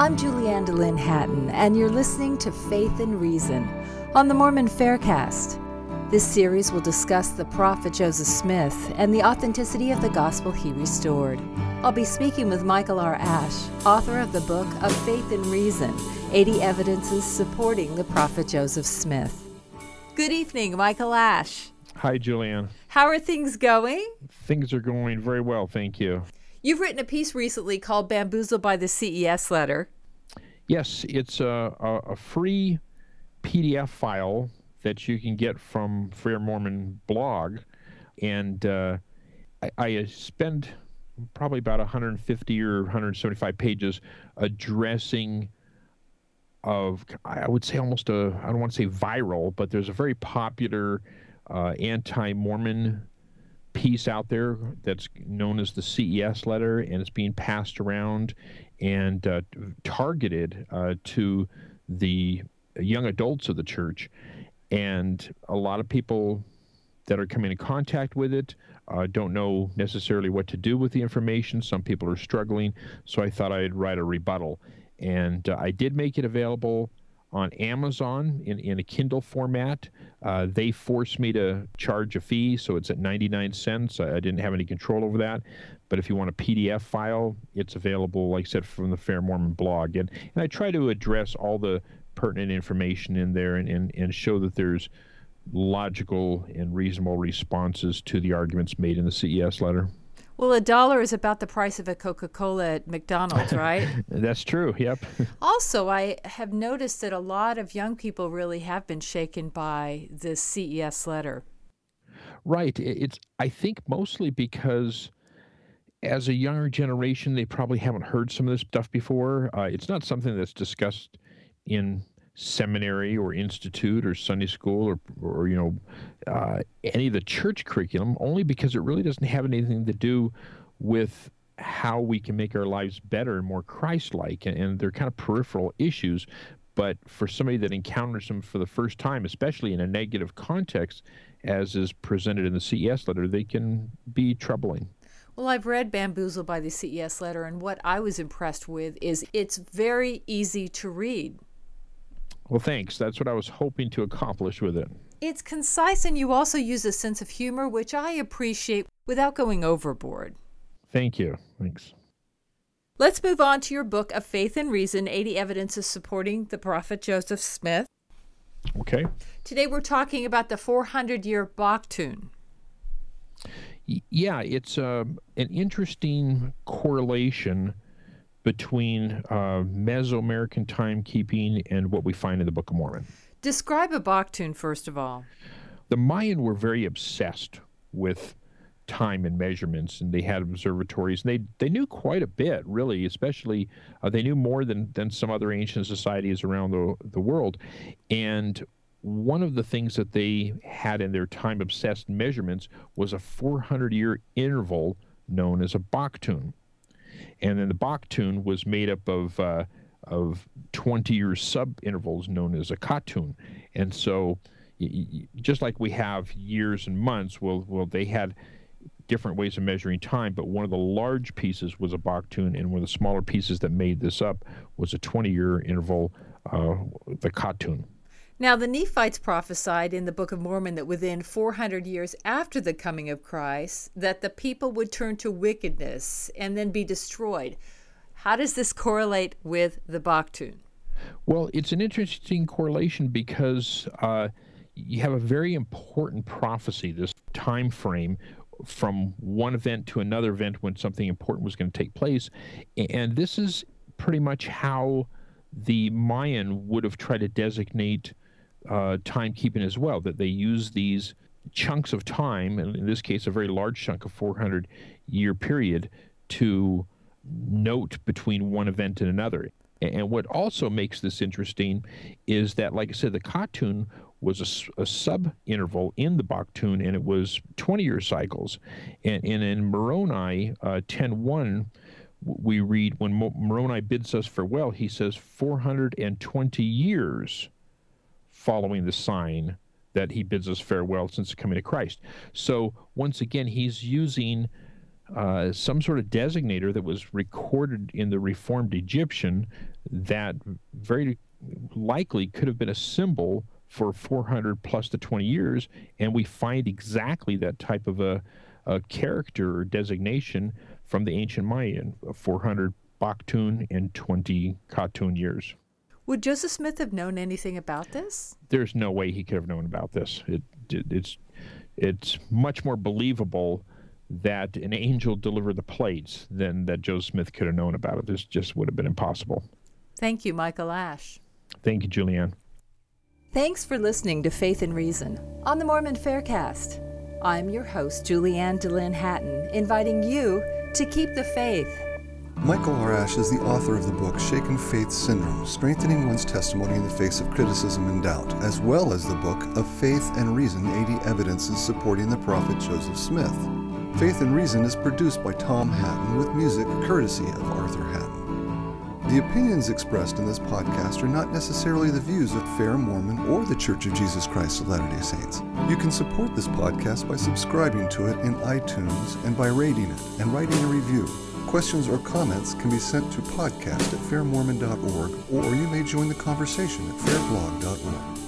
I'm Julianne Dehlin Hatton, and you're listening to Faith and Reason on the Mormon Faircast. This series will discuss the prophet Joseph Smith and the authenticity of the gospel he restored. I'll be speaking with Michael R. Ash, author of the book of Faith and Reason 80 Evidences Supporting the Prophet Joseph Smith. Good evening, Michael Ash. Hi, Julianne. How are things going? Things are going very well, thank you. You've written a piece recently called Bamboozled by the CES Letter. Yes, it's a, a, a free PDF file that you can get from Fair Mormon blog. And uh, I, I spend probably about 150 or 175 pages addressing of I would say almost a I don't want to say viral, but there's a very popular uh, anti-Mormon piece out there that's known as the CES letter, and it's being passed around and uh, targeted uh, to the young adults of the church. And a lot of people that are coming in contact with it uh, don't know necessarily what to do with the information. Some people are struggling, so I thought I'd write a rebuttal. And uh, I did make it available on Amazon in, in a Kindle format. Uh, they forced me to charge a fee, so it's at 99 cents. I, I, didn't have any control over that. But if you want a PDF file, it's available, like I said, from the Fair Mormon blog. And, and I try to address all the pertinent information in there and, and, and show that there's logical and reasonable responses to the arguments made in the CES letter. Well, a dollar is about the price of a Coca Cola at McDonald's, right? That's true, yep. also, I have noticed that a lot of young people really have been shaken by this CES letter. Right. It's, I think, mostly because as a younger generation, they probably haven't heard some of this stuff before. Uh, it's not something that's discussed in seminary or institute or Sunday school or, or you know, uh, any of the church curriculum, only because it really doesn't have anything to do with how we can make our lives better and more Christ-like, and, and they're kind of peripheral issues. But for somebody that encounters them for the first time, especially in a negative context, as is presented in the CES letter, they can be troubling. Well, I've read Bamboozled by the CES letter, and what I was impressed with is it's very easy to read. Well, thanks. That's what I was hoping to accomplish with it. It's concise, and you also use a sense of humor, which I appreciate without going overboard. Thank you. Thanks. Let's move on to your book of Faith and Reason 80 Evidences Supporting the Prophet Joseph Smith. Okay. Today we're talking about the 400 year Baktun. Yeah, it's uh, an interesting correlation between uh, Mesoamerican timekeeping and what we find in the Book of Mormon. Describe a Baktun, first of all. The Mayan were very obsessed with time and measurements, and they had observatories. And they they knew quite a bit, really. Especially, uh, they knew more than than some other ancient societies around the the world. And one of the things that they had in their time obsessed measurements was a 400 year interval known as a Baktun and then the Baktun was made up of uh, of 20 year sub intervals known as a Katun, and so just like we have years and months, well, well, they had different ways of measuring time, but one of the large pieces was a Baktun, and one of the smaller pieces that made this up was a 20 year interval, uh, the Katun. Now, the Nephites prophesied in the Book of Mormon that within 400 years after the coming of Christ, that the people would turn to wickedness and then be destroyed. How does this correlate with the Baktun? Well, it's an interesting correlation because uh, you have a very important prophecy, this time frame from one event to another event when something important was going to take place. And this is pretty much how the Mayan would have tried to designate uh, timekeeping as well, that they use these chunks of time, and in this case, a very large chunk of 400 year period, to note between one event and another. And what also makes this interesting is that, like I said, the Katun was a, a sub interval in the Baktun, and it was 20 year cycles. And, and in Moroni uh, 10.1, we read when Moroni bids us farewell, he says 420 years following the sign that he bids us farewell since coming to Christ. So once again, he's using uh, some sort of designator that was recorded in the Reformed Egyptian that very likely could have been a symbol for 400 plus the 20 years, and we find exactly that type of a, a character or designation from the ancient Mayan, 400 Baktun and 20 Katun years. Would Joseph Smith have known anything about this? There's no way he could have known about this. It, it, it's it's much more believable that an angel delivered the plates than that Joseph Smith could have known about it. This just would have been impossible. Thank you, Michael Ash. Thank you, Julianne. Thanks for listening to Faith and Reason on the Mormon Faircast. I'm your host, Julianne Dehlin Hatton, inviting you to keep the faith. Michael R. Ash is the author of the book Shaken Faith Syndrome Strengthening One's Testimony in the Face of Criticism and Doubt, as well as the book Of Faith and Reason 80 Evidences Supporting the Prophet Joseph Smith. Faith and Reason is produced by Tom Hatton with music courtesy of Arthur Hatton. The opinions expressed in this podcast are not necessarily the views of Fair Mormon or the Church of Jesus Christ of Latter day Saints. You can support this podcast by subscribing to it in iTunes and by rating it and writing a review. Questions or comments can be sent to podcast at fairmormon.org or you may join the conversation at fairblog.org.